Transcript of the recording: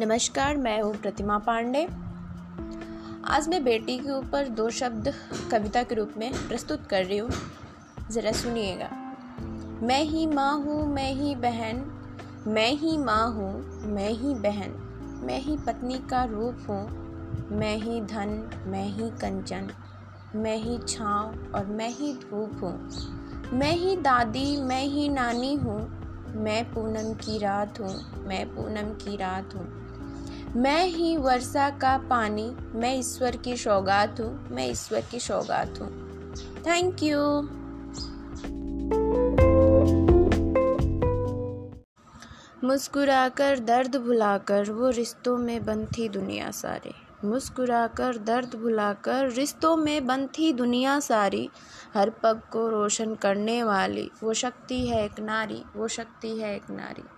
नमस्कार मैं हूँ प्रतिमा पांडे आज मैं बेटी के ऊपर दो शब्द कविता के रूप में प्रस्तुत कर रही हूँ ज़रा सुनिएगा मैं ही माँ हूँ मैं ही बहन मैं ही माँ हूँ मैं ही बहन मैं ही पत्नी का रूप हूँ मैं ही धन मैं ही कंचन मैं ही छाँव और मैं ही धूप हूँ मैं ही दादी मैं ही नानी हूँ मैं पूनम की रात हूँ मैं पूनम की रात हूँ मैं ही वर्षा का पानी, मैं ईश्वर की सौगात हूँ, मैं ईश्वर की सौगात हूँ। थैंक यू मुस्कुराकर दर्द भुलाकर वो रिश्तों में बंद थी दुनिया सारे। मुस्कुराकर दर्द भुलाकर रिश्तों में बंद थी दुनिया सारी। हर पग को रोशन करने वाली, वो शक्ति है एक नारी, वो शक्ति है एक नारी।